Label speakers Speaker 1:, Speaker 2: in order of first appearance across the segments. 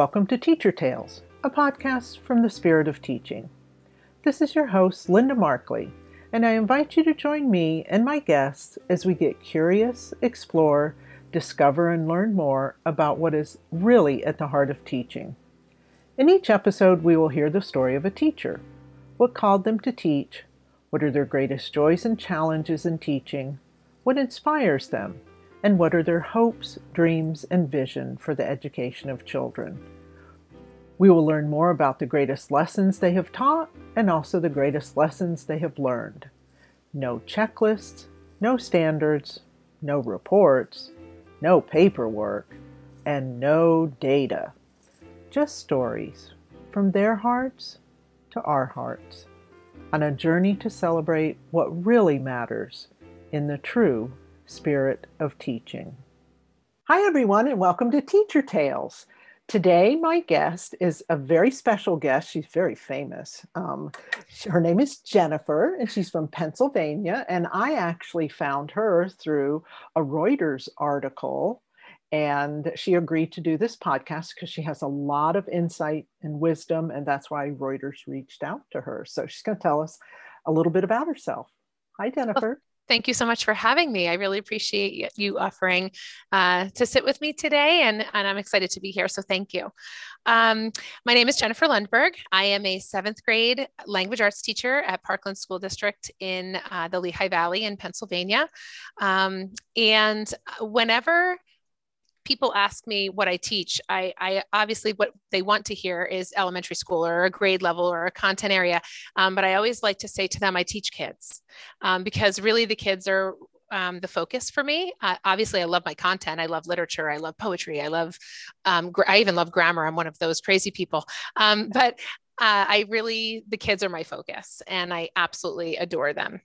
Speaker 1: Welcome to Teacher Tales, a podcast from the Spirit of Teaching. This is your host, Linda Markley, and I invite you to join me and my guests as we get curious, explore, discover, and learn more about what is really at the heart of teaching. In each episode, we will hear the story of a teacher. What called them to teach? What are their greatest joys and challenges in teaching? What inspires them? And what are their hopes, dreams, and vision for the education of children. We will learn more about the greatest lessons they have taught and also the greatest lessons they have learned. No checklists, no standards, no reports, no paperwork, and no data. Just stories from their hearts to our hearts on a journey to celebrate what really matters in the true spirit of teaching. Hi, everyone, and welcome to Teacher Tales. Today, my guest is a very special guest. She's very famous. Um, her name is Jennifer, and she's from Pennsylvania. And I actually found her through a Reuters article. And she agreed to do this podcast because she has a lot of insight and wisdom. And that's why Reuters reached out to her. So she's going to tell us a little bit about herself. Hi, Jennifer.
Speaker 2: Thank you so much for having me. I really appreciate you offering uh, to sit with me today, and, and I'm excited to be here. So, thank you. Um, my name is Jennifer Lundberg. I am a seventh grade language arts teacher at Parkland School District in uh, the Lehigh Valley in Pennsylvania. Um, and whenever people ask me what I teach, I, I, obviously what they want to hear is elementary school or a grade level or a content area. Um, but I always like to say to them, I teach kids um, because really the kids are um, the focus for me. Uh, obviously, I love my content. I love literature. I love poetry. I love, um, gr- I even love grammar. I'm one of those crazy people. Um, but uh, I really, the kids are my focus and I absolutely adore them.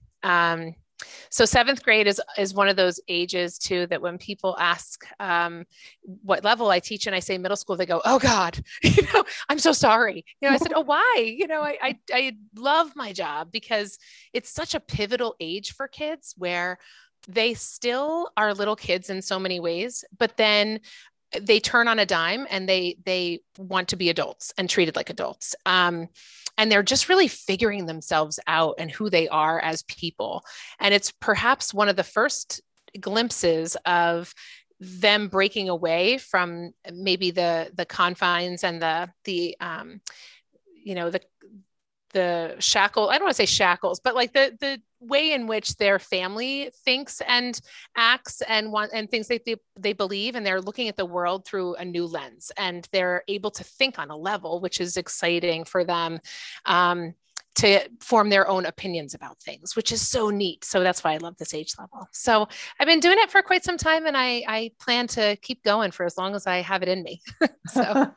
Speaker 2: So seventh grade is is one of those ages too that when people ask um, what level I teach and I say middle school, they go, "Oh God, you know, I'm so sorry." You know, I said, "Oh, why?" You know, I, I I love my job because it's such a pivotal age for kids where they still are little kids in so many ways, but then they turn on a dime and they they want to be adults and treated like adults. Um, and they're just really figuring themselves out and who they are as people. And it's perhaps one of the first glimpses of them breaking away from maybe the the confines and the the um, you know the the shackle i don't want to say shackles but like the the way in which their family thinks and acts and want and things that they, they believe and they're looking at the world through a new lens and they're able to think on a level which is exciting for them. Um, to form their own opinions about things, which is so neat. So that's why I love this age level. So I've been doing it for quite some time and I, I plan to keep going for as long as I have it in me.
Speaker 1: so,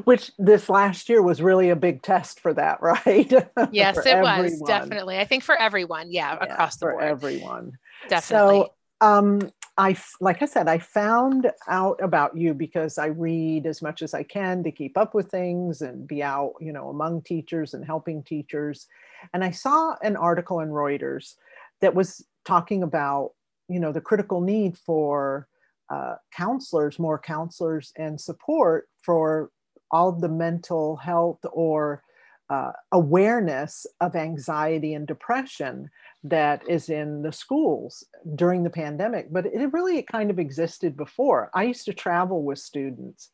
Speaker 1: which this last year was really a big test for that, right?
Speaker 2: yes, it everyone. was definitely. I think for everyone. Yeah, yeah across the
Speaker 1: for
Speaker 2: board.
Speaker 1: everyone.
Speaker 2: Definitely.
Speaker 1: So, um, I, like I said, I found out about you because I read as much as I can to keep up with things and be out, you know, among teachers and helping teachers. And I saw an article in Reuters that was talking about, you know, the critical need for uh, counselors, more counselors and support for all the mental health or uh, awareness of anxiety and depression that is in the schools during the pandemic, but it really kind of existed before. I used to travel with students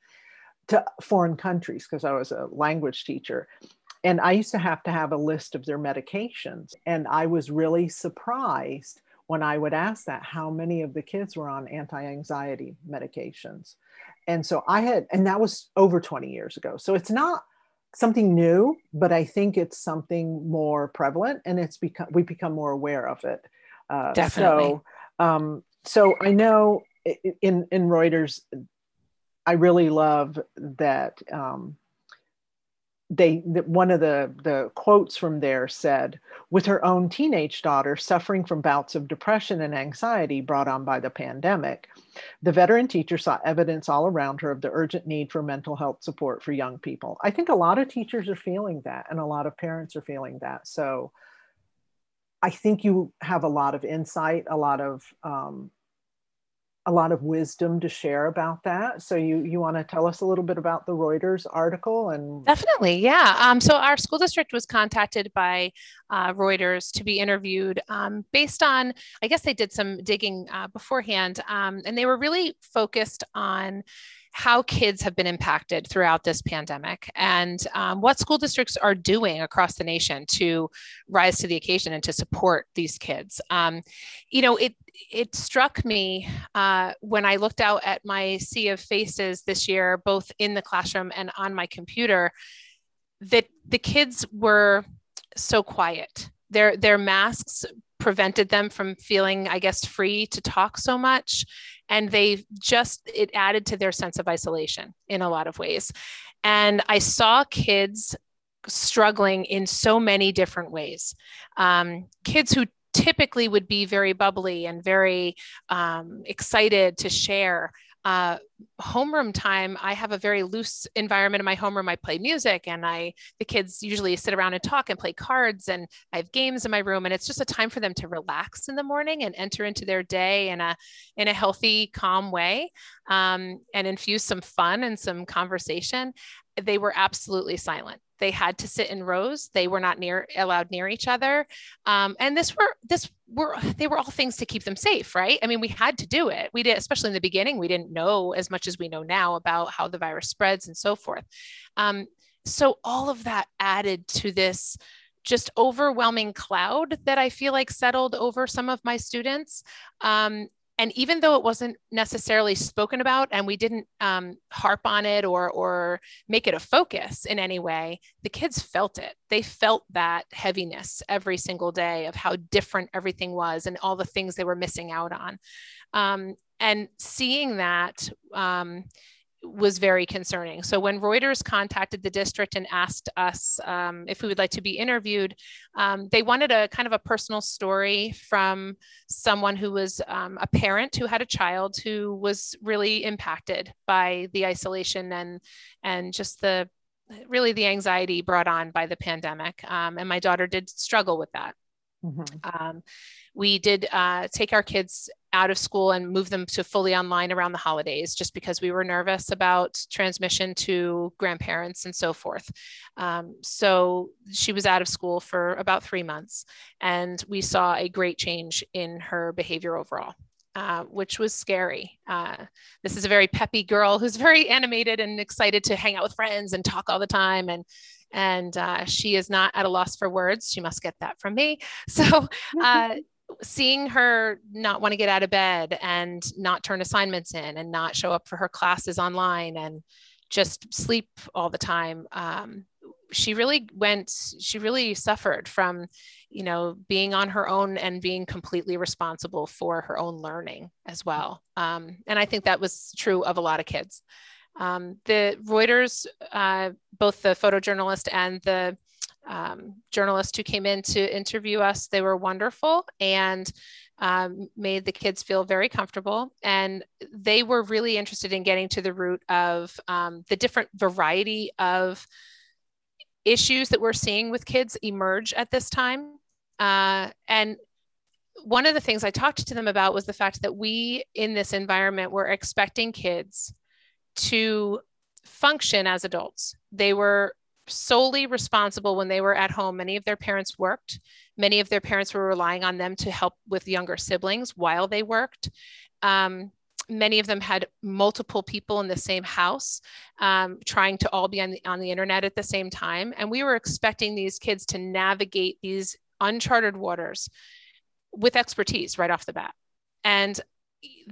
Speaker 1: to foreign countries because I was a language teacher. And I used to have to have a list of their medications. And I was really surprised when I would ask that how many of the kids were on anti anxiety medications. And so I had, and that was over 20 years ago. So it's not something new, but I think it's something more prevalent and it's become we become more aware of it.
Speaker 2: Uh, Definitely.
Speaker 1: So, um, so I know in in Reuters, I really love that um, they one of the the quotes from there said with her own teenage daughter suffering from bouts of depression and anxiety brought on by the pandemic the veteran teacher saw evidence all around her of the urgent need for mental health support for young people. I think a lot of teachers are feeling that and a lot of parents are feeling that. So i think you have a lot of insight a lot of um, a lot of wisdom to share about that. So you you want to tell us a little bit about the Reuters article and
Speaker 2: definitely, yeah. Um, so our school district was contacted by uh, Reuters to be interviewed um, based on, I guess they did some digging uh, beforehand, um, and they were really focused on how kids have been impacted throughout this pandemic and um, what school districts are doing across the nation to rise to the occasion and to support these kids. Um, you know, it it struck me uh, when I looked out at my sea of faces this year, both in the classroom and on my computer, that the kids were so quiet. Their their masks prevented them from feeling, I guess, free to talk so much and they just it added to their sense of isolation in a lot of ways. And i saw kids struggling in so many different ways. Um, kids who typically would be very bubbly and very um, excited to share uh, homeroom time i have a very loose environment in my homeroom. I play music and i the kids usually sit around and talk and play cards and i have games in my room and it's just a time for them to relax in the morning and enter into their day in a in a healthy calm way um, and infuse some fun and some conversation. They were absolutely silent. They had to sit in rows. They were not near allowed near each other. Um, and this were this were they were all things to keep them safe right? I mean we had to do it. We did especially in the beginning we didn't know as much as we know now about how the virus spreads and so forth. Um, so all of that added to this just overwhelming cloud that I feel like settled over some of my students. Um, and even though it wasn't necessarily spoken about and we didn't um, harp on it or or make it a focus in any way the kids felt it. They felt that heaviness every single day of how different everything was and all the things they were missing out on. Um, and seeing that um, was very concerning. So when Reuters contacted the district and asked us um, if we would like to be interviewed, um, they wanted a kind of a personal story from someone who was um, a parent who had a child who was really impacted by the isolation and and just the really the anxiety brought on by the pandemic. Um, and my daughter did struggle with that. Mm-hmm. We did uh, take our kids out of school and move them to fully online around the holidays just because we were nervous about transmission to grandparents and so forth. Um, so she was out of school for about three months, and we saw a great change in her behavior overall. Uh, which was scary. Uh, this is a very peppy girl who's very animated and excited to hang out with friends and talk all the time. And and uh, she is not at a loss for words. She must get that from me. So, uh, seeing her not want to get out of bed and not turn assignments in and not show up for her classes online and just sleep all the time um, she really went she really suffered from you know being on her own and being completely responsible for her own learning as well. Um, and i think that was true of a lot of kids. Um, the reuters uh, both the photojournalist and the um, journalists who came in to interview us. They were wonderful and um, made the kids feel very comfortable. And they were really interested in getting to the root of um, the different variety of issues that we're seeing with kids emerge at this time. Uh, and one of the things I talked to them about was the fact that we in this environment were expecting kids to function as adults. They were solely responsible when they were at home. Many of their parents worked. Many of their parents were relying on them to help with younger siblings while they worked. Um, many of them had multiple people in the same house um, trying to all be on the, on the internet at the same time. And we were expecting these kids to navigate these uncharted waters with expertise right off the bat. And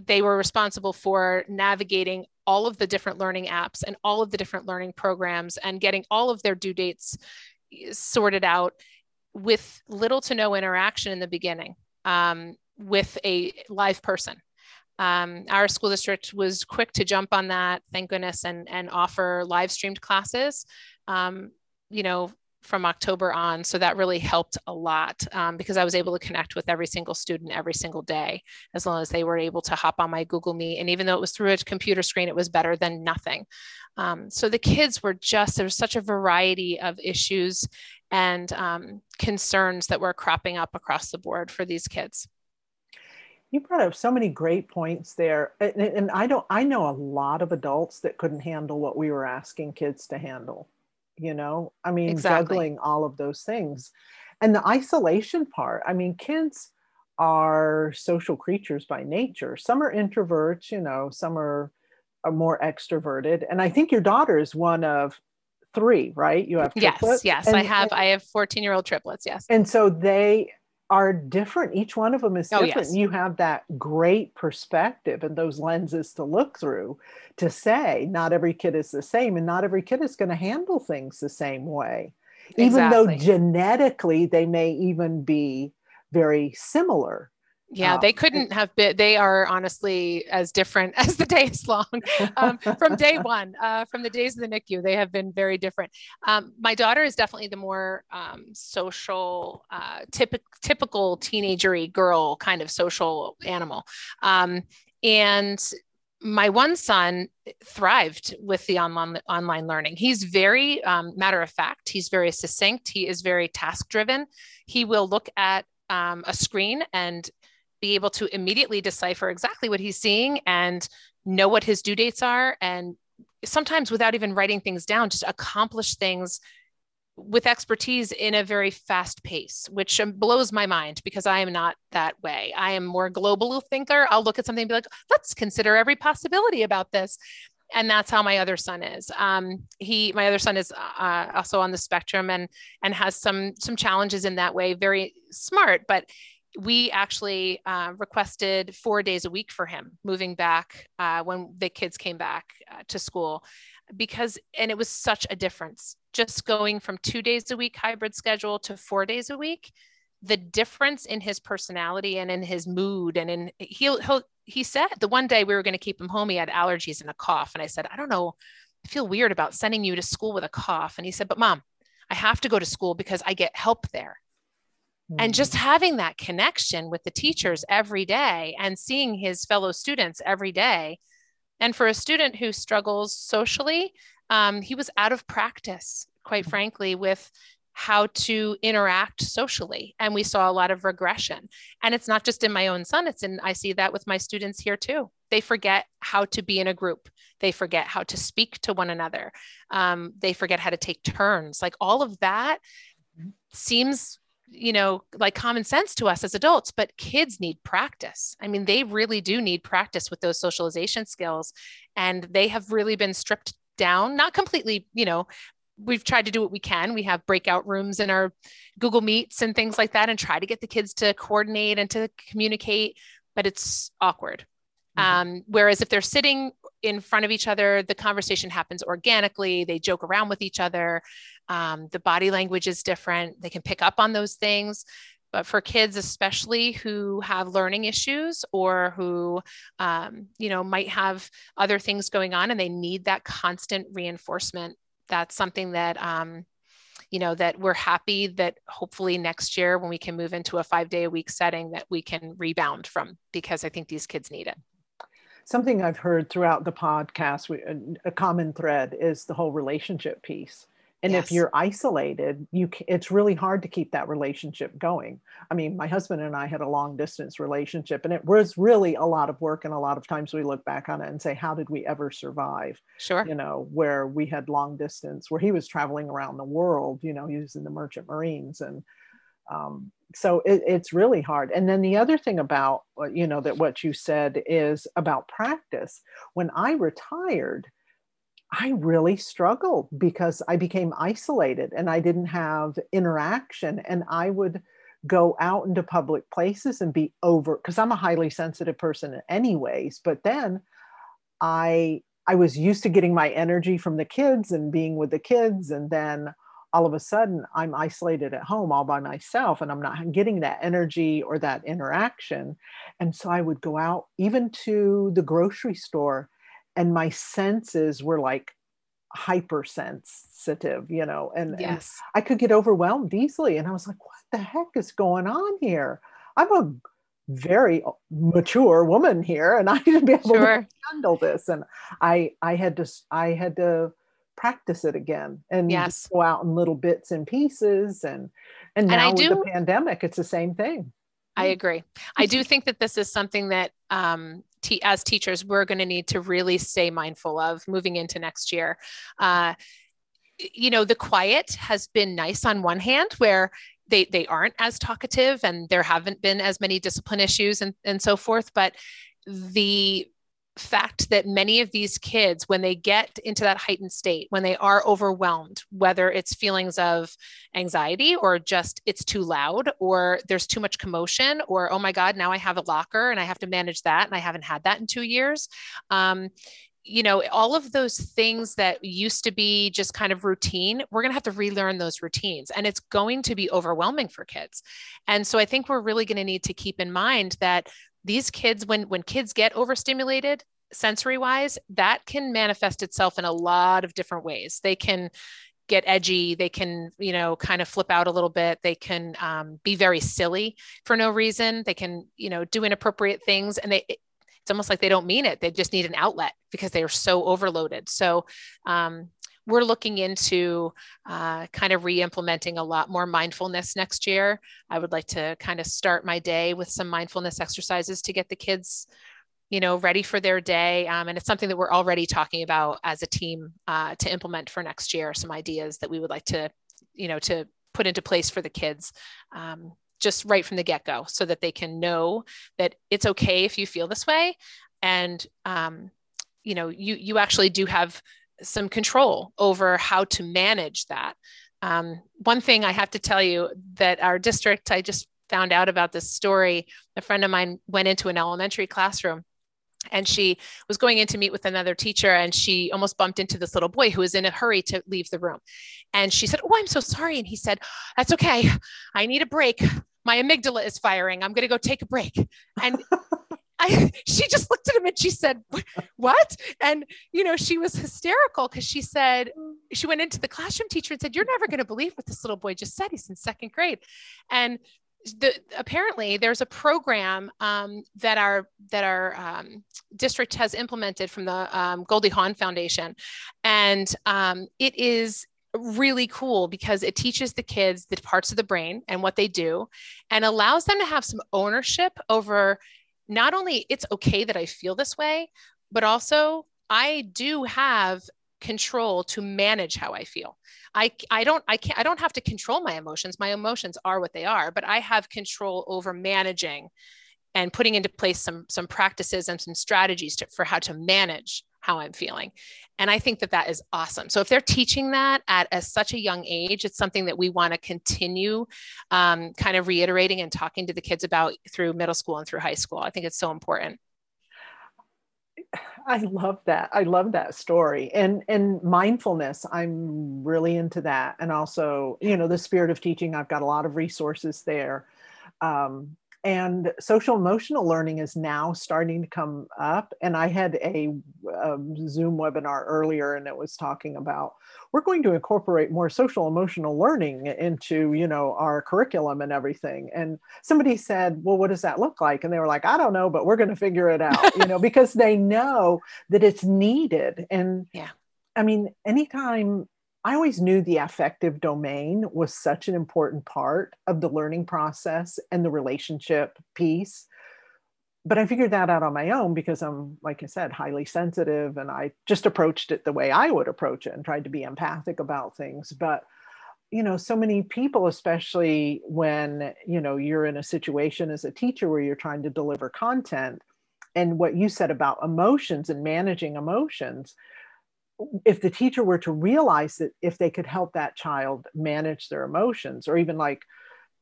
Speaker 2: they were responsible for navigating all of the different learning apps and all of the different learning programs and getting all of their due dates sorted out with little to no interaction in the beginning um, with a live person. Um, our school district was quick to jump on that, thank goodness, and, and offer live streamed classes. Um, you know, from October on. So that really helped a lot um, because I was able to connect with every single student every single day, as long as they were able to hop on my Google Meet. And even though it was through a computer screen, it was better than nothing. Um, so the kids were just, there was such a variety of issues and um, concerns that were cropping up across the board for these kids.
Speaker 1: you brought up so many great points there and, and, i don't i know a lot of adults that couldn't handle what we were asking kids to handle you know? I mean exactly. juggling all of those things. And the isolation part i mean kids are social creatures by nature. Some are introverts you know some are, are more extroverted. And i think your daughter is one of three right? You have
Speaker 2: triplets? yes. Yes and, i have and, i have 14 year old triplets yes.
Speaker 1: And so they are different. Each one of them is oh, different. Oh, yes. You have that great perspective and those lenses to look through to say not every kid is the same and not every kid is going to handle things the same way. Exactly. Even though genetically they may even be very similar
Speaker 2: yeah, um, they couldn't have been. They are honestly as different as the day is long um, from day one. Uh, from the days of the NICU, they have been very different. Um, my daughter is definitely the more um, social, uh, typical, typical teenagery girl kind of social animal, um, and my one son thrived with the online online learning. He's very um, matter of fact. He's very succinct. He is very task driven. He will look at a screen and be able to immediately decipher exactly what he's seeing and know what his due dates are and sometimes without even writing things down just accomplish things with expertise in a very fast pace which um, blows my mind because i am not that way. I am more global thinker. I'll look at something and be like let's consider every possibility about this. And that's how my other son is. Um, he my other son is uh, also on the spectrum and and has some some challenges in that way. Very smart but we actually uh, requested four days a week for him moving back uh, when the kids came back uh, to school. Because and it was such a difference. Just going from two days a week hybrid schedule to four days a week the difference in his personality and in his mood and in he'll, he'll he said the one day we were going to keep him home he had allergies and a cough. And i said i don't know. I feel weird about sending you to school with a cough. And he said but mom i have to go to school because i get help there and just mm. having that connection with the teachers every day and seeing his fellow students every day. And for a student who struggles socially, um, he was out of practice, quite mm. frankly, with how to interact socially. And we saw a lot of regression. And it's not just in my own son, it's in, I see that with my students here too. They forget how to be in a group, they forget how to speak to one another, um, they forget how to take turns. Like all of that mm. seems you know, like common sense to us as adults, but kids need practice. I mean, they really do need practice with those socialization skills. And they have really been stripped down, not completely, you know, we've tried to do what we can. We have breakout rooms in our Google Meets and things like that and try to get the kids to coordinate and to communicate, but it's awkward. Mm-hmm. Um, whereas if they're sitting in front of each other, the conversation happens organically, they joke around with each other. Um, the body language is different. They can pick up on those things. But for kids, especially who have learning issues or who, um, you know, might have other things going on and they need that constant reinforcement, that's something that, um, you know, that we're happy that hopefully next year when we can move into a five day a week setting that we can rebound from because I think these kids need it
Speaker 1: something I've heard throughout the podcast, a common thread is the whole relationship piece. And yes. if you're isolated, you it's really hard to keep that relationship going. I mean, my husband and I had a long distance relationship and it was really a lot of work and a lot of times we look back on it and say how did we ever survive?
Speaker 2: Sure.
Speaker 1: You know, where we had long distance where he was traveling around the world, you know, he was in the merchant marines and um, so it, it's really hard and then the other thing about uh, you know that what you said is about practice when i retired I really struggled because I became isolated and I didn't have interaction. And I would go out into public places and be over because I'm a highly sensitive person, anyways. But then I I was used to getting my energy from the kids and being with the kids. And then all of a sudden I'm isolated at home all by myself and I'm not getting that energy or that interaction. And so I would go out even to the grocery store and my senses were like hypersensitive, you know, and,
Speaker 2: yes.
Speaker 1: and I could get overwhelmed easily. And I was like, what the heck is going on here? I'm a very mature woman here and I should be able sure. to handle this. And I I had to I had to practice it again and
Speaker 2: yes.
Speaker 1: go out in little bits and pieces and and now and with do, the pandemic it's the same thing
Speaker 2: I agree. I do think that this is something that um, t- as teachers, we're going to need to really stay mindful of moving into next year. Uh, you know, the quiet has been nice on one hand, where they they aren't as talkative and there haven't been as many discipline issues and, and so forth. But the fact that many of these kids, when they get into that heightened state, when they are overwhelmed, whether it's feelings of anxiety or just it's too loud or there's too much commotion or, oh my God, now I have a locker and I have to manage that and I haven't had that in two years. Um, you know, all of those things that used to be just kind of routine, we're going to have to relearn those routines. And it's going to be overwhelming for kids. And so I think we're really going to need to keep in mind that these kids when when kids get overstimulated sensory wise that can manifest itself in a lot of different ways. They can get edgy they can you know kind of flip out a little bit they can um, be very silly for no reason they can you know do inappropriate things and they it's almost like they don't mean it they just need an outlet because they are so overloaded. So um, we're looking into uh, kind of re-implementing a lot more mindfulness next year. I would like to kind of start my day with some mindfulness exercises to get the kids, you know, ready for their day. Um, and it's something that we're already talking about as a team uh, to implement for next year. Some ideas that we would like to, you know, to put into place for the kids. Um, just right from the get-go so that they can know that it's okay if you feel this way and um, you know you you actually do have some control over how to manage that. Um, one thing I have to tell you that our district, I just found out about this story. A friend of mine went into an elementary classroom and she was going in to meet with another teacher and she almost bumped into this little boy who was in a hurry to leave the room. And she said oh i'm so sorry. And he said that's okay. I need a break. My amygdala is firing. I'm going to go take a break. And I, she just looked at him and she said, What? And, you know, she was hysterical because she said, She went into the classroom teacher and said, You're never going to believe what this little boy just said. He's in second grade. And the, apparently there's a program um, that our that our um, district has implemented from the um, Goldie Hawn Foundation, and um, it is really cool because it teaches the kids the parts of the brain and what they do, and allows them to have some ownership over not only it's okay that I feel this way, but also I do have control to manage how I feel. I, I don't I can't I don't have to control my emotions. My emotions are what they are, but I have control over managing and putting into place some some practices and some strategies to, for how to manage how I'm feeling. And I think that that is awesome. So if they're teaching that at a, such a young age, it's something that we want to continue um, kind of reiterating and talking to the kids about through middle school and through high school. I think it's so important.
Speaker 1: I love that. I love that story. And and mindfulness, I'm really into that. And also, you know, the spirit of teaching, I've got a lot of resources there. Um, and social emotional learning is now starting to come up and i had a, a, um, zoom webinar earlier and it was talking about we're going to incorporate more social emotional learning into you know our curriculum and everything. And somebody said well what does that look like? And they were like i don't know but we're going to figure it out you know because they know that it's needed. And
Speaker 2: yeah.
Speaker 1: I mean anytime I always knew the affective domain was such an important part of the learning process and the relationship piece. But I figured that out on my own because I'm, like I said, highly sensitive and I just approached it the way I would approach it and tried to be empathic about things. But you know so many people especially when you know you're in a situation as a teacher where you're trying to deliver content and what you said about emotions and managing emotions if the teacher were to realize that if they could help that child manage their emotions or even like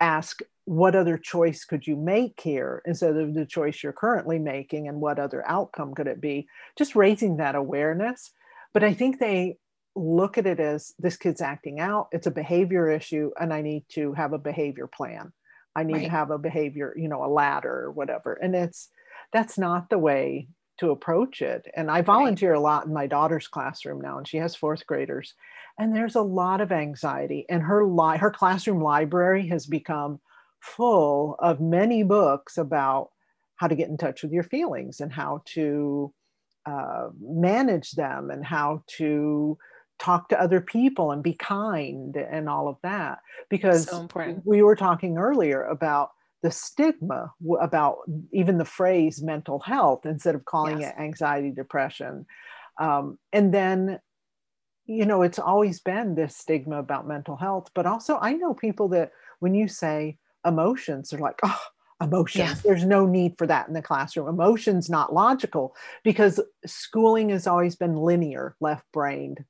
Speaker 1: ask what other choice could you make here? instead of the choice you're currently making and what other outcome could it be just raising that awareness. But i think they look at it as this kid's acting out. It's a behavior issue and i need to have a behavior plan. I need right. to have a behavior you know a ladder or whatever. And it's that's not the way to approach it. And I volunteer right. a lot in my daughter's classroom now, and she has fourth graders. And there's a lot of anxiety, and her li- her classroom library has become full of many books about how to get in touch with your feelings and how to uh, manage them and how to talk to other people and be kind and all of that because
Speaker 2: so
Speaker 1: we were talking earlier about the stigma about even the phrase mental health instead of calling yes. it anxiety depression um, and then you know it's always been this stigma about mental health but also i know people that when you say emotions they're like oh emotions yeah. there's no need for that in the classroom emotions not logical because schooling has always been linear left brained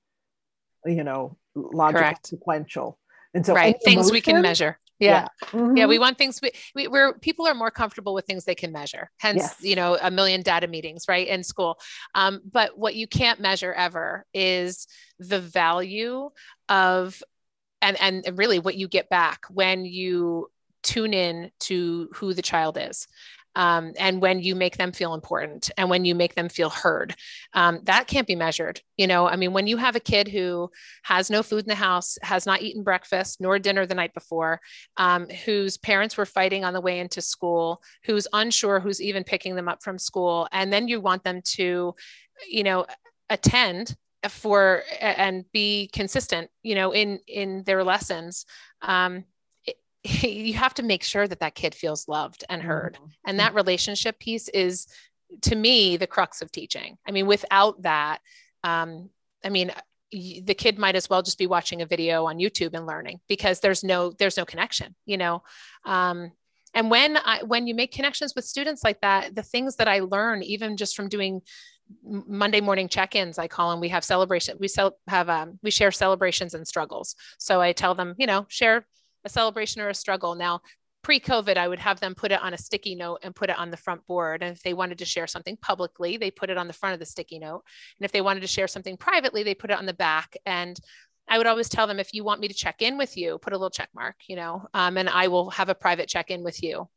Speaker 1: you know logical Correct. sequential
Speaker 2: and so right things emotion, we can measure yeah yeah. Mm-hmm. yeah, we want things we, we we're people are more comfortable with things they can measure hence yes. you know a million data meetings right in school um, but what you can't measure ever is the value of and and really what you get back when you tune in to who the child is um, and when you make them feel important and when you make them feel heard um, that can't be measured you know? I mean when you have a kid who has no food in the house has not eaten breakfast nor dinner the night before um, whose parents were fighting on the way into school who's unsure who's even picking them up from school and then you want them to you know attend for and be consistent you know in in their lessons um, you have to make sure that that kid feels loved and heard mm-hmm. and that relationship piece is to me the crux of teaching i mean without that um, i mean the kid might as well just be watching a video on youtube and learning because there's no there's no connection you know um, and when i when you make connections with students like that the things that i learn even just from doing Monday morning check-ins. I call them. We have celebration. We sell, have um, we share celebrations and struggles. So I tell them, you know, share a celebration or a struggle. Now, pre COVID, I would have them put it on a sticky note and put it on the front board. And if they wanted to share something publicly, they put it on the front of the sticky note. And if they wanted to share something privately, they put it on the back. And I would always tell them if you want me to check in with you, put a little check mark, you know, um, and I will have a private check in with you.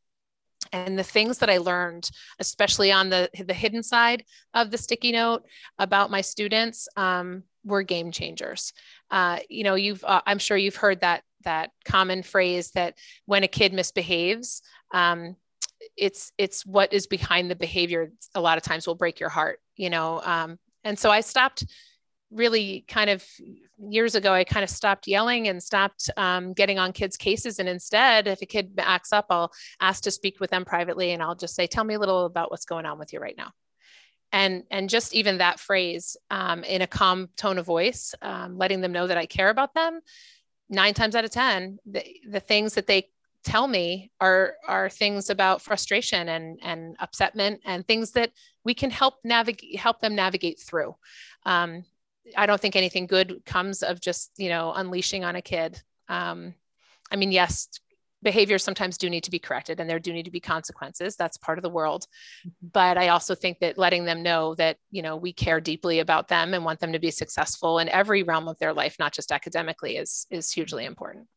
Speaker 2: And the things that I learned, especially on the the hidden side of the sticky note about my students, um, were game changers. Uh, you know, you've uh, I'm sure you've heard that that common phrase that when a kid misbehaves, um, it's it's what is behind the behavior. A lot of times will break your heart, you know. Um, and so I stopped really kind of years ago i kind of stopped yelling and stopped um, getting on kids cases and instead if a kid acts up i'll ask to speak with them privately and i'll just say tell me a little about what's going on with you right now and and just even that phrase um, in a calm tone of voice um, letting them know that i care about them nine times out of ten the, the things that they tell me are are things about frustration and and upsetment and things that we can help navigate help them navigate through. Um, i don't think anything good comes of just you know unleashing on a kid. Um, i mean yes behaviors sometimes do need to be corrected and there do need to be consequences. That's part of the world. Mm-hmm. but i also think that letting them know that you know we care deeply about them and want them to be successful in every realm of their life not just academically is is hugely important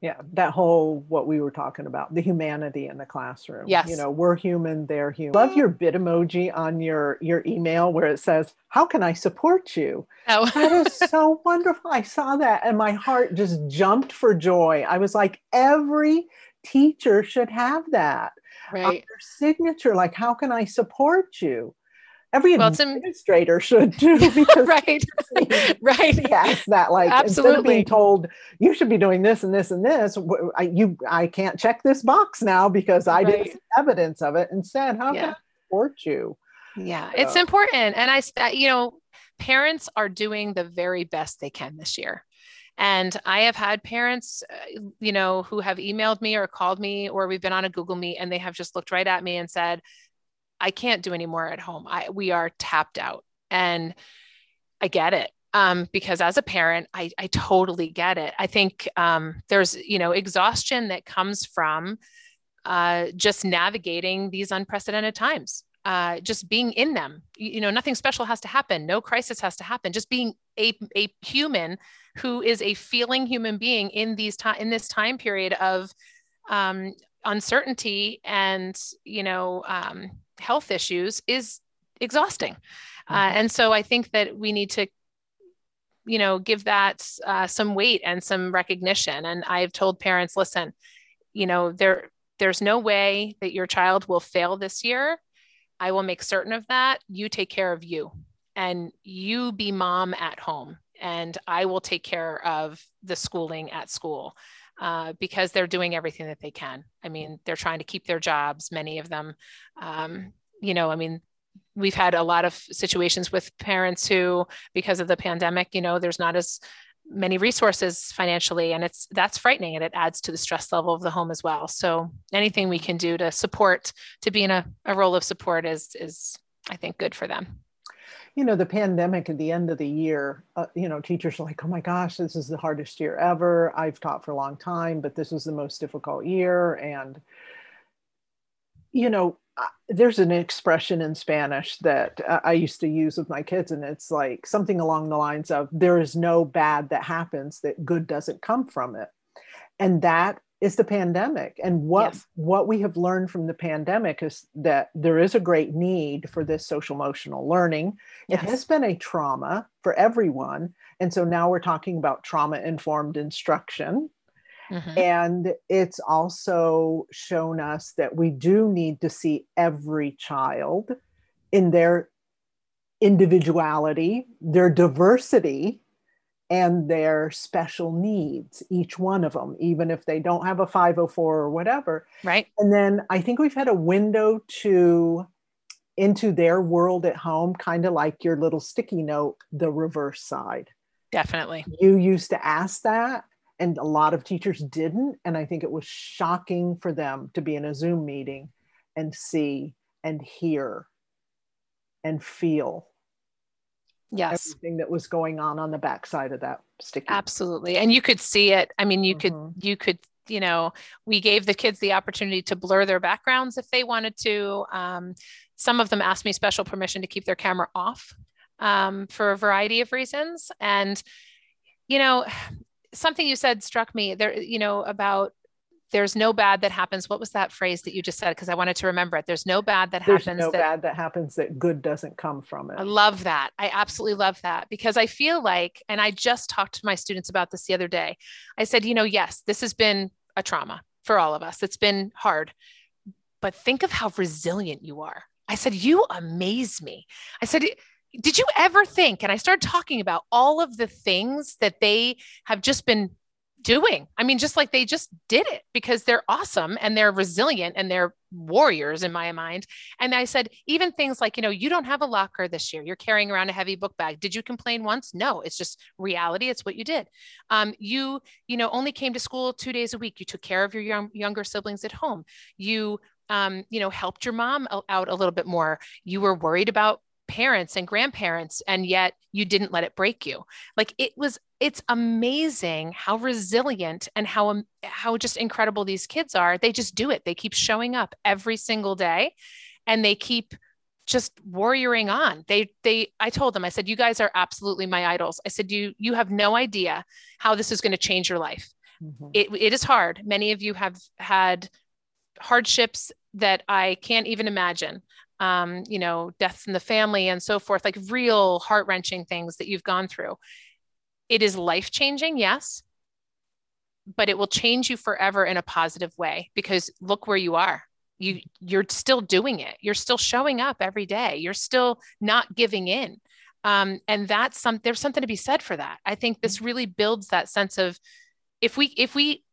Speaker 1: yeah that whole what we were talking about the humanity in the classroom.
Speaker 2: Yes.
Speaker 1: you know we're human they're human. Love your Bitmoji on your your email where it says how can i support you? Oh. That is so wonderful. I saw that and my heart just jumped for joy. I was like every teacher should have that.
Speaker 2: Right.
Speaker 1: their signature like how can i support you every well, administrator should too
Speaker 2: right right
Speaker 1: yes that like Absolutely. instead of being told you should be doing this and this and this I, you i can't check this box now because i right. didn't see evidence of it instead how yeah. can i support you
Speaker 2: yeah so. it's important and i you know parents are doing the very best they can this year and I have had parents, uh, you know, who have emailed me or called me, or we've been on a Google Meet and they have just looked right at me and said, I can't do any more at home. I we are tapped out. And I get it. Um, because as a parent, I, I totally get it. I think um, there's, you know, exhaustion that comes from uh, just navigating these unprecedented times, uh, just being in them. You, you, know, nothing special has to happen. No crisis has to happen. Just being a, a human who is a feeling human being in these time in this time period of um, uncertainty and you know um, health issues is exhausting. Uh, mm-hmm. and so I think that we need to, you know, give that uh, some weight and some recognition. And I've told parents, listen, you know, there there's no way that your child will fail this year. I will make certain of that. You take care of you and you be mom at home and I will take care of the schooling at school. Uh, because they're doing everything that they can. I mean, they're trying to keep their jobs, many of them. Um, you know, I mean, we've had a lot of situations with parents who, because of the pandemic, you know, there's not as many resources financially and it's that's frightening and it adds to the stress level of the home as well so anything we can do to support to be in a, a role of support is is i think good for them
Speaker 1: you know the pandemic at the end of the year uh, you know teachers are like oh my gosh this is the hardest year ever. I've taught for a long time but this was the most difficult year. And you know there's an expression in spanish that i used to use with my kids and it's like something along the lines of there is no bad that happens that good doesn't come from it. And that is the pandemic and what yes. what we have learned from the pandemic is that there is a great need for this social emotional learning yes. it has been a trauma for everyone and so now we're talking about trauma informed instruction mm-hmm. and it's also shown us that we do need to see every child in their individuality their diversity and their special needs, each one of them, even if they don't have a 504 or whatever.
Speaker 2: Right.
Speaker 1: And then I think we've had a window to into their world at home, kind of like your little sticky note, the reverse side.
Speaker 2: Definitely.
Speaker 1: You used to ask that, and a lot of teachers didn't. And I think it was shocking for them to be in a Zoom meeting and see and hear and feel
Speaker 2: yes.
Speaker 1: everything that was going on on the backside of that sticky.
Speaker 2: Absolutely. And you could see it. I mean you mm-hmm. could you could you know we gave the kids the opportunity to blur their backgrounds if they wanted to. Um, some of them asked me special permission to keep their camera off um, for a variety of reasons. And you know something you said struck me there you know about there's no bad that happens. What was that phrase that you just said? Because I wanted to remember it. There's no bad that
Speaker 1: there's
Speaker 2: happens.
Speaker 1: no
Speaker 2: that,
Speaker 1: bad that happens that good doesn't come from it.
Speaker 2: I love that. I absolutely love that because I feel like, and I just talked to my students about this the other day. I said, you know, yes, this has been a trauma for all of us. It's been hard, but think of how resilient you are. I said, you amaze me. I said, did you ever think? And I started talking about all of the things that they have just been doing. I mean, just like they just did it because they're awesome and they're resilient and they're warriors in my mind. And I said, even things like, you know, you don't have a locker this year. You're carrying around a heavy book bag. Did you complain once? No, it's just reality. It's what you did. Um, you, you know, only came to school two days a week. You took care of your young, younger siblings at home. You, um, you know, helped your mom out a little bit more. You were worried about parents and grandparents and yet you didn't let it break you. Like it was it's amazing how resilient and how um, how just incredible these kids are. They just do it. They keep showing up every single day and they keep just warrioring on. They they i told them i said you guys are absolutely my idols. I said you you have no idea how this is going to change your life. Mm-hmm. it, it is hard. Many of you have had hardships that i can't even imagine um, you know, deaths in the family and so forth, like real heart wrenching things that you've gone through. It is life changing, yes, but it will change you forever in a positive way because look where you are. You you're still doing it. You're still showing up every day. You're still not giving in. Um, and that's some there's something to be said for that. I think this really builds that sense of if we if we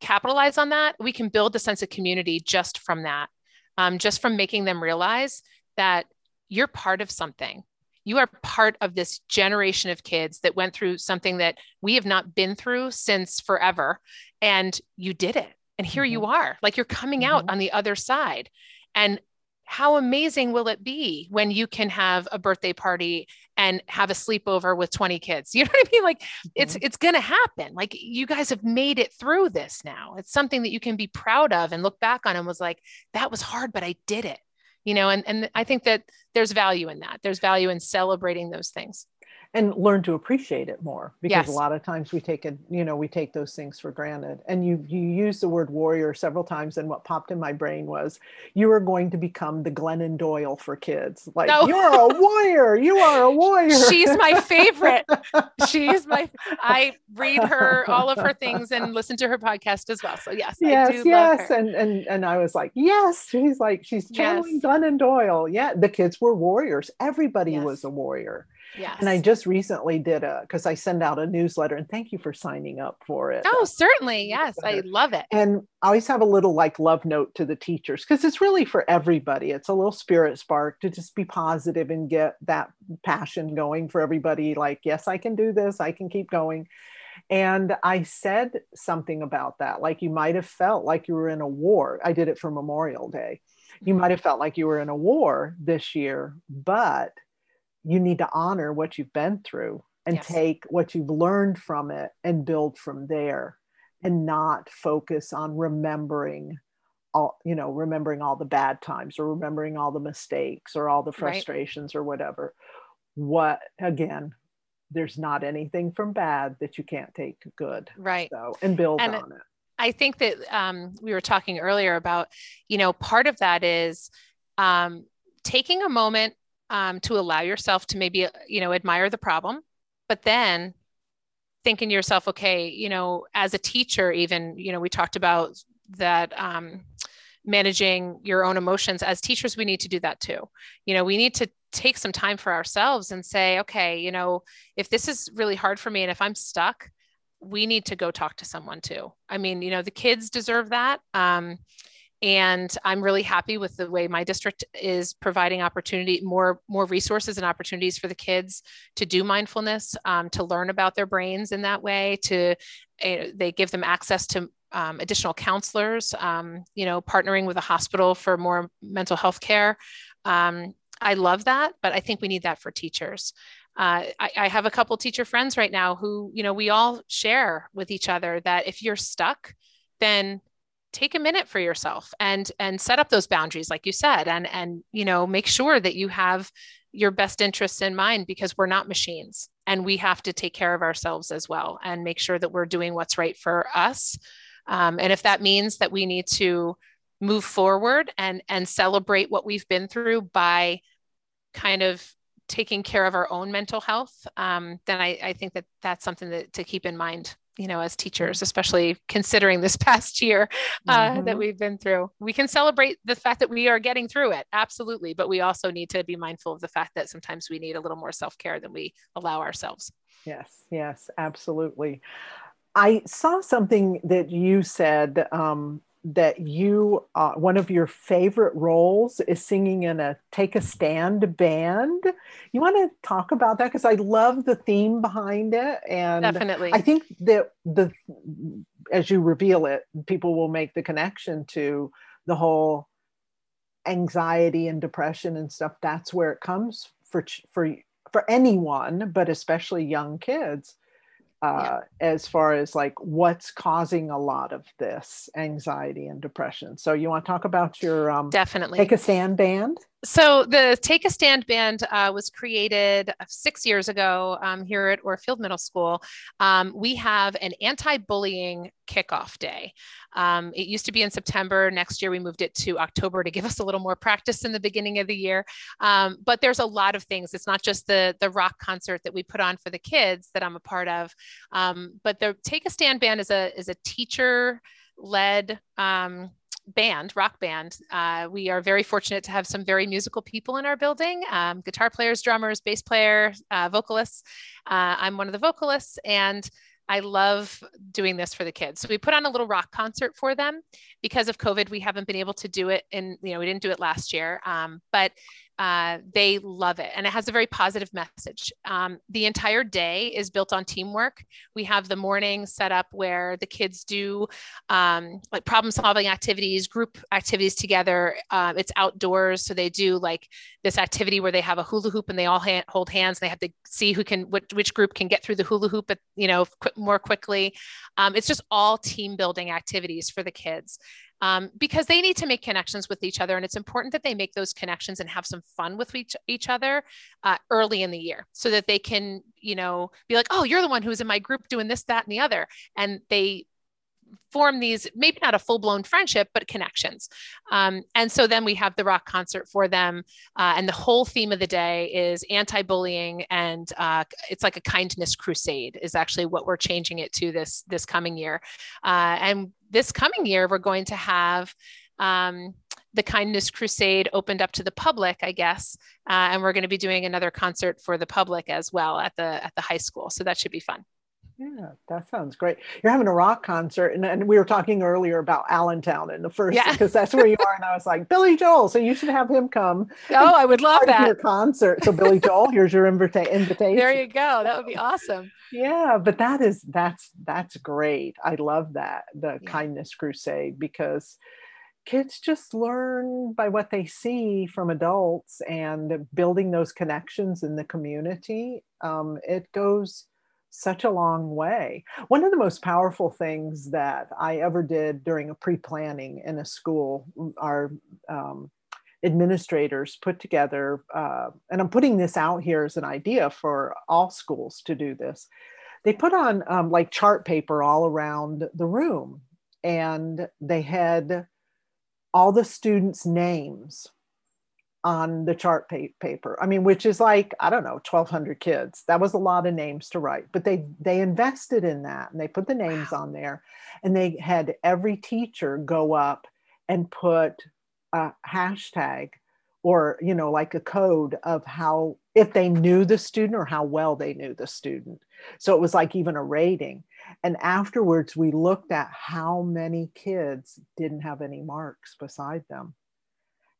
Speaker 2: capitalize on that, we can build a sense of community just from that um, just from making them realize that you're part of something. You are part of this generation of kids that went through something that we have not been through since forever. And you did it. And here mm-hmm. you are, like you're coming mm-hmm. out on the other side. And how amazing will it be when you can have a birthday party and have a sleepover with 20 kids you know what i mean? Like mm-hmm. it's it's going to happen. Like you guys have made it through this now. It's something that you can be proud of and look back on and was like that was hard but i did it you know? And and i think that there's value in that. There's value in celebrating those things
Speaker 1: and learn to appreciate it more because
Speaker 2: yes.
Speaker 1: a lot of times we take it you know we take those things for granted. And you you use the word warrior several times and what popped in my brain was you are going to become the glennon doyle for kids. Like no. you're a warrior you are a warrior.
Speaker 2: She's my favorite. She's my i read her all of her things and listen to her podcast as well. So yes
Speaker 1: yes yes and and and i was like yes. She's like she's channeling yes. glennon doyle. Yeah the kids were warriors. Everybody yes. was a warrior
Speaker 2: Yes.
Speaker 1: And I just recently did a because I send out a newsletter and thank you for signing up for it.
Speaker 2: Oh, certainly. Yes. I love it.
Speaker 1: And I always have a little like love note to the teachers because it's really for everybody. It's a little spirit spark to just be positive and get that passion going for everybody. Like, yes, I can do this, I can keep going. And I said something about that. Like you might have felt like you were in a war. I did it for Memorial Day. You mm-hmm. might have felt like you were in a war this year, but you need to honor what you've been through and yes. take what you've learned from it and build from there and not focus on remembering all you know remembering all the bad times or remembering all the mistakes or all the frustrations right. or whatever what again there's not anything from bad that you can't take good
Speaker 2: right
Speaker 1: so and build and on it
Speaker 2: i think that um, we were talking earlier about you know part of that is um, taking a moment um, to allow yourself to maybe you know admire the problem but then thinking to yourself okay you know as a teacher even you know we talked about that um, managing your own emotions. As teachers we need to do that too. You know we need to take some time for ourselves and say okay you know if this is really hard for me and if i'm stuck we need to go talk to someone too. I mean you know the kids deserve that. Um, and i'm really happy with the way my district is providing opportunity more more resources and opportunities for the kids to do mindfulness um, to learn about their brains in that way to uh, they give them access to um, additional counselors um, you know partnering with a hospital for more mental health care. Um, i love that but i think we need that for teachers. Uh, I, I have a couple teacher friends right now who you know we all share with each other that if you're stuck then take a minute for yourself and and set up those boundaries like you said and and you know make sure that you have your best interests in mind because we're not machines and we have to take care of ourselves as well and make sure that we're doing what's right for us. Um, and if that means that we need to move forward and and celebrate what we've been through by kind of taking care of our own mental health um, then I, I think that that's something that, to keep in mind you know as teachers especially considering this past year uh, mm-hmm. that we've been through. We can celebrate the fact that we are getting through it absolutely but we also need to be mindful of the fact that sometimes we need a little more self-care than we allow ourselves.
Speaker 1: Yes yes absolutely. I saw something that you said um, that you uh, one of your favorite roles is singing in a take a stand band. You want to talk about that? Because i love the theme behind it and
Speaker 2: definitely.
Speaker 1: I think that the as you reveal it people will make the connection to the whole anxiety and depression and stuff. That's where it comes for for for anyone but especially young kids uh, yeah. as far as like what's causing a lot of this anxiety and depression. So you want to talk about your um,
Speaker 2: definitely
Speaker 1: take a stand band?
Speaker 2: So the Take a Stand band uh, was created six years ago um, here at Orefield Middle School. Um, we have an anti-bullying kickoff day. Um, it used to be in September. Next year we moved it to October to give us a little more practice in the beginning of the year. Um, but there's a lot of things. It's not just the the rock concert that we put on for the kids that I'm a part of, um, but the Take a Stand band is a is a teacher led um, band, rock band. Uh, we are very fortunate to have some very musical people in our building um, guitar players, drummers, bass player, uh, vocalists. Uh, I'm one of the vocalists, and I love doing this for the kids. So we put on a little rock concert for them. Because of COVID, we haven't been able to do it, and you know we didn't do it last year. Um, but uh, they love it. And it has a very positive message. Um, the entire day is built on teamwork. We have the morning set up where the kids do um, like problem solving activities group activities together. Uh, it's outdoors. So they do like this activity where they have a hula hoop and they all ha- hold hands. And they have to see who can which, which group can get through the hula hoop at, you know qu- more quickly. Um, it's just all team building activities for the kids um, because they need to make connections with each other. And it's important that they make those connections and have some fun with each, each other uh, early in the year so that they can, you know, be like, oh, you're the one who's in my group doing this, that, and the other. And they form these maybe not a full-blown friendship but connections um, and so then we have the rock concert for them uh, and the whole theme of the day is anti-bullying and uh, it's like a kindness crusade is actually what we're changing it to this this coming year uh, and this coming year we're going to have um, the Kindness Crusade opened up to the public, I guess, uh, and we're going to be doing another concert for the public as well at the at the high school. So that should be fun.
Speaker 1: Yeah, that sounds great. You're having a rock concert, and, and we were talking earlier about Allentown in the first yeah. because that's where you are. And I was like, Billy Joel, so you should have him come.
Speaker 2: Oh, I would love that
Speaker 1: your concert. So Billy Joel, here's your invita- invitation.
Speaker 2: There you go. That would be awesome.
Speaker 1: Yeah, but that is that's that's great. I love that the yeah. kindness crusade because kids just learn by what they see from adults and building those connections in the community. Um, it goes such a long way. One of the most powerful things that I ever did during a pre planning in a school, our um, administrators put together, uh, and I'm putting this out here as an idea for all schools to do this. They put on um, like chart paper all around the room, and they had all the students' names on the chart paper. I mean, which is like, I don't know, 1200 kids. That was a lot of names to write, but they they invested in that and they put the names wow. on there and they had every teacher go up and put a hashtag or, you know, like a code of how if they knew the student or how well they knew the student. So it was like even a rating. And afterwards we looked at how many kids didn't have any marks beside them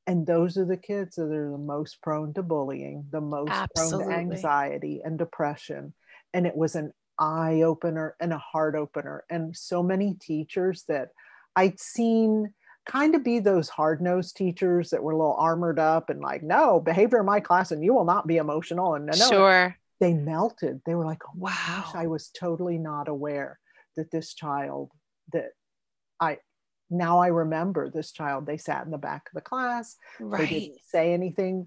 Speaker 1: and those are the kids that are the most prone to bullying the most Absolutely. prone to anxiety and depression and it was an eye opener and a heart opener and so many teachers that i'd seen kind of be those hard-nosed teachers that were a little armored up and like no behavior in my class and you will not be emotional and no,
Speaker 2: sure.
Speaker 1: They melted. They were like oh wow gosh, i was totally not aware that this child that i now I remember this child. They sat in the back of the class. Right. They didn't say anything.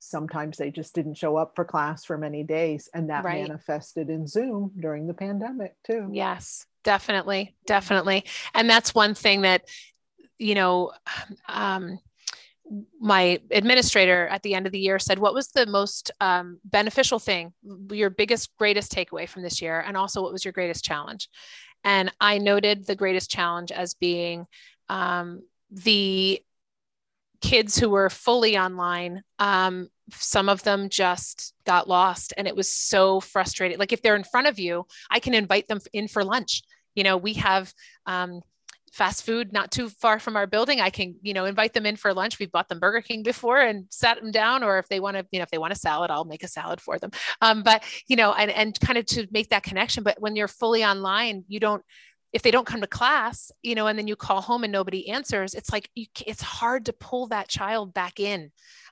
Speaker 1: Sometimes they just didn't show up for class for many days. And that right. manifested in Zoom during the pandemic too.
Speaker 2: Yes, definitely. Definitely. And that's one thing that, you know, um, my administrator at the end of the year said, What was the most um, beneficial thing, your biggest, greatest takeaway from this year? And also, what was your greatest challenge? And I noted the greatest challenge as being um, the kids who were fully online. Um, some of them just got lost, and it was so frustrating. Like if they're in front of you, I can invite them in for lunch. You know, we have um, fast food not too far from our building i can you know invite them in for lunch. We've bought them burger king before and sat them down or if they want to you know if they want a salad i'll make a salad for them. Um, but you know and and kind of to make that connection but when you're fully online you don't if they don't come to class you know and then you call home and nobody answers it's like you, it's hard to pull that child back in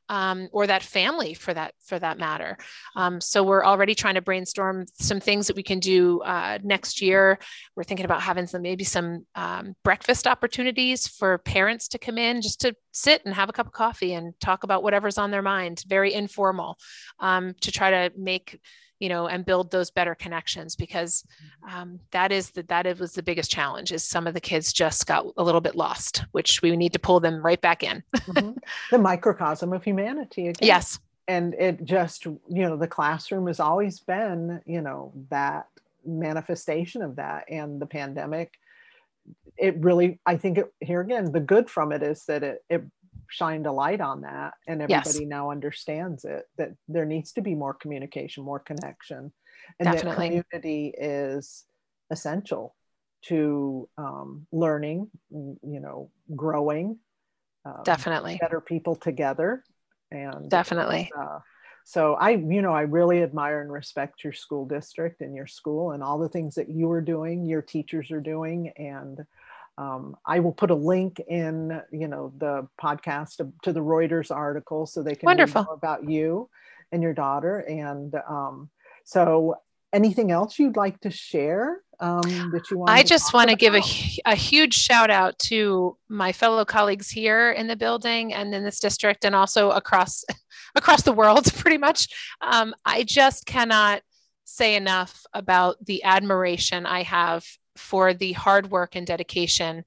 Speaker 2: um, or that family for that for that matter. Um, so we're already trying to brainstorm some things that we can do uh, next year. We're thinking about having some maybe some um, breakfast opportunities for parents to come in just to sit and have a cup of coffee and talk about whatever's on their mind. Very informal um, to try to make you know and build those better connections because mm-hmm. um, that is the that was the biggest challenge is some of the kids just got a little bit lost which we need to pull them right back in
Speaker 1: mm-hmm. the microcosm of humanity again.
Speaker 2: yes
Speaker 1: and it just you know the classroom has always been you know that manifestation of that and the pandemic it really i think it, here again the good from it is that it, it shined a light on that and everybody yes. now understands it that there needs to be more communication more connection and Definitely. that community is essential to um, learning you know growing
Speaker 2: um, definitely
Speaker 1: better people together and
Speaker 2: definitely
Speaker 1: uh, so i you know i really admire and respect your school district and your school and all the things that you are doing your teachers are doing and um, I will put a link in, you know, the podcast to, to the Reuters article so they can
Speaker 2: Wonderful.
Speaker 1: know about you and your daughter. And um, so, anything else you'd like to share um, that you want?
Speaker 2: I just want to give a, a huge shout out to my fellow colleagues here in the building and in this district, and also across across the world, pretty much. Um, I just cannot say enough about the admiration I have for the hard work and dedication.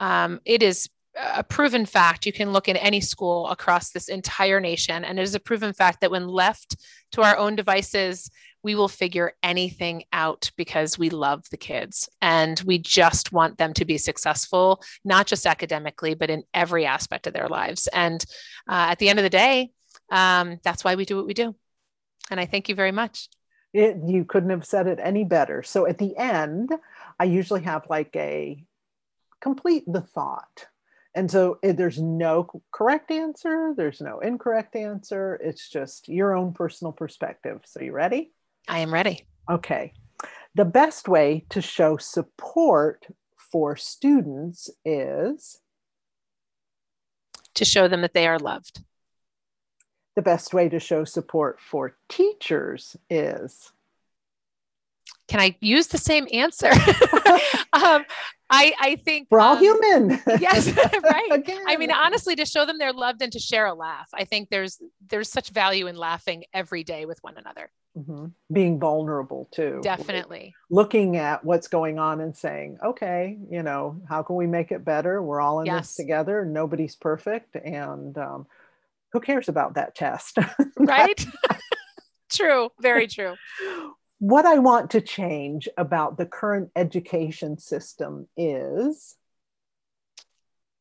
Speaker 2: Um, it is a proven fact. You can look at any school across this entire nation, and it is a proven fact that when left to our own devices, we will figure anything out because we love the kids and we just want them to be successful, not just academically, but in every aspect of their lives. And uh, at the end of the day, um, that's why we do what we do. And I thank you very much.
Speaker 1: It, you couldn't have said it any better. So at the end, I usually have like a complete the thought. And so eh, there's no correct answer, there's no incorrect answer. It's just your own personal perspective. So, you ready?
Speaker 2: I am ready.
Speaker 1: Okay. The best way to show support for students is
Speaker 2: to show them that they are loved.
Speaker 1: The best way to show support for teachers is
Speaker 2: can I use the same answer? um, I, I think
Speaker 1: we're all um, human.
Speaker 2: yes, right. Again. I mean, honestly, to show them they're loved and to share a laugh. I think there's there's such value in laughing every day with one another.
Speaker 1: Mm-hmm. Being vulnerable too.
Speaker 2: Definitely.
Speaker 1: Looking at what's going on and saying, okay, you know, how can we make it better? We're all in yes. this together. Nobody's perfect, and um, who cares about that test?
Speaker 2: right. true. Very true
Speaker 1: what I want to change about the current education system is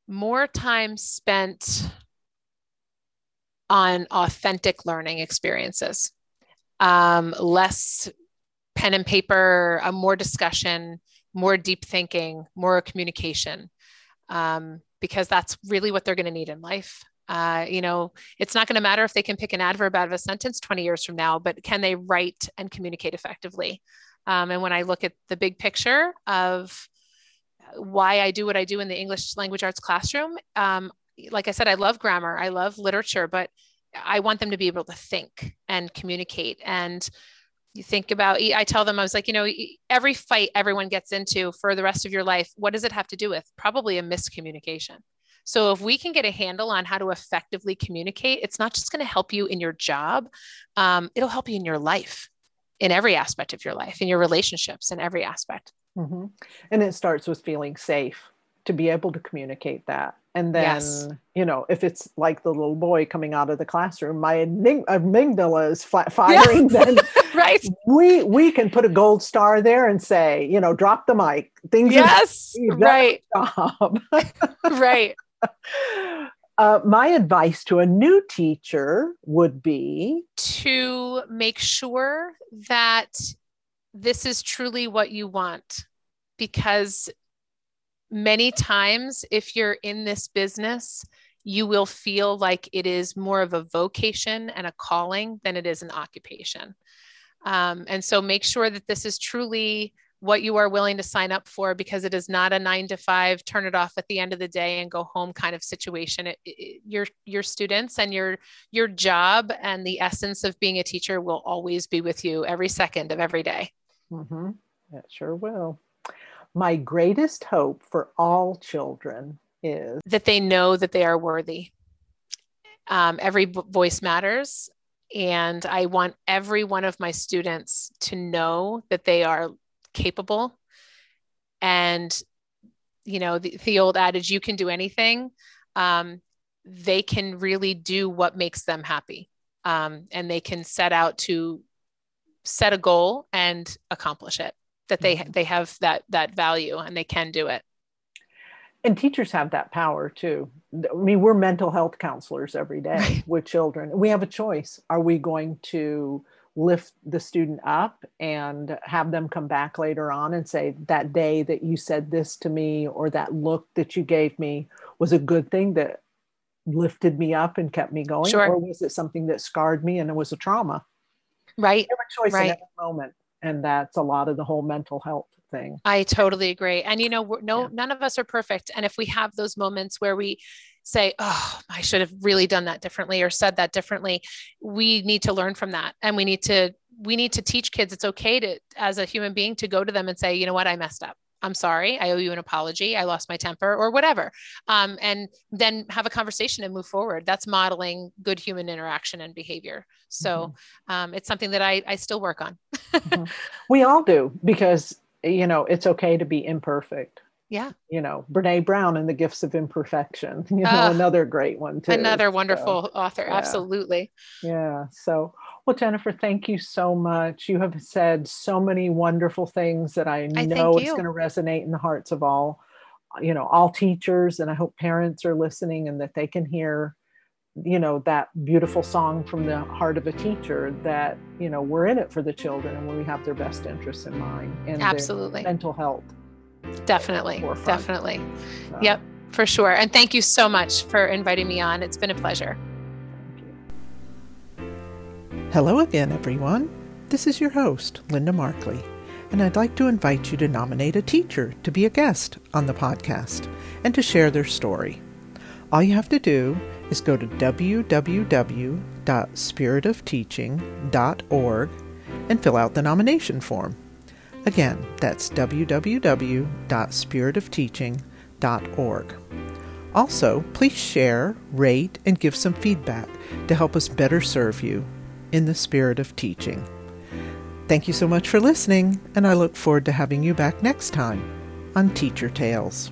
Speaker 2: more time spent on authentic learning experiences, um, less pen and paper, uh, more discussion, more deep thinking, more communication, um, because that's really what they're going to need in life. Uh, you know, it's not going to matter if they can pick an adverb out of a sentence 20 years from now, but can they write and communicate effectively? Um, and when I look at the big picture of why I do what I do in the English language arts classroom, um, like I said, I love grammar, I love literature, but I want them to be able to think and communicate. And you think about, I tell them, I was like, you know, every fight everyone gets into for the rest of your life, what does it have to do with? Probably a miscommunication. So if we can get a handle on how to effectively communicate, it's not just going to help you in your job, um, it'll help you in your life, in every aspect of your life, in your relationships, in every aspect.
Speaker 1: Mm-hmm. And it starts with feeling safe to be able to communicate that. And then, yes. you know, if it's like the little boy coming out of the classroom, my amygdala is firing, yeah. then
Speaker 2: right.
Speaker 1: we we can put a gold star there and say, you know, drop the mic.
Speaker 2: Things yes, right. right.
Speaker 1: Uh, my advice to a new teacher would be
Speaker 2: to make sure that this is truly what you want. Because many times if you're in this business you will feel like it is more of a vocation and a calling than it is an occupation. Um, and so make sure that this is truly what you are willing to sign up for because it is not a nine to five turn it off at the end of the day and go home kind of situation. It, it, your your students and your your job and the essence of being a teacher will always be with you every second of every day.
Speaker 1: Mm-hmm. that sure will. My greatest hope for all children is
Speaker 2: that they know that they are worthy. Um, every voice matters and i want every one of my students to know that they are capable. And you know the, the old adage you can do anything. Um, they can really do what makes them happy. Um, and they can set out to set a goal and accomplish it that they mm-hmm. they have that that value and they can do it.
Speaker 1: And teachers have that power too. I mean we're mental health counselors every day with children. We have a choice. Are we going to lift the student up and have them come back later on and say that day that you said this to me or that look that you gave me was a good thing that lifted me up and kept me going sure. or was it something that scarred me and it was a trauma
Speaker 2: right
Speaker 1: a choice right. in every moment and that's a lot of the whole mental health thing
Speaker 2: i totally agree and you know no yeah. none of us are perfect and if we have those moments where we say, oh, I should have really done that differently or said that differently. We need to learn from that. And we need to, we need to teach kids it's okay to, as a human being, to go to them and say, you know what, I messed up. I'm sorry. I owe you an apology. I lost my temper or whatever. Um, and then have a conversation and move forward. That's modeling good human interaction and behavior. So mm-hmm. um, it's something that I, I still work on.
Speaker 1: mm-hmm. We all do because, you know, it's okay to be imperfect
Speaker 2: yeah
Speaker 1: you know brene brown and the gifts of imperfection you know uh, another great one too
Speaker 2: another wonderful so, author yeah. absolutely
Speaker 1: yeah so Well, Jennifer, thank you so much. You have said so many wonderful things that I,
Speaker 2: I
Speaker 1: know is going to resonate in the hearts of all, you know, all teachers. And I hope parents are listening and that they can hear, you know, that beautiful song from the heart of a teacher that, you know, we're in it for the children and we have their best interests in mind and their
Speaker 2: Absolutely.
Speaker 1: mental health.
Speaker 2: Definitely. Definitely.
Speaker 1: So,
Speaker 2: Yep, for sure. And thank you so much for inviting me on. It's been a pleasure.
Speaker 1: thank you. Hello again, everyone. This is your host, Linda Markley, and I'd like to invite you to nominate a teacher to be a guest on the podcast and to share their story. All you have to do is go to www.spiritofteaching.org and fill out the nomination form. Again, that's www.spiritofteaching.org. Also, please share, rate, and give some feedback to help us better serve you in the spirit of teaching. Thank you so much for listening, and I look forward to having you back next time on Teacher Tales.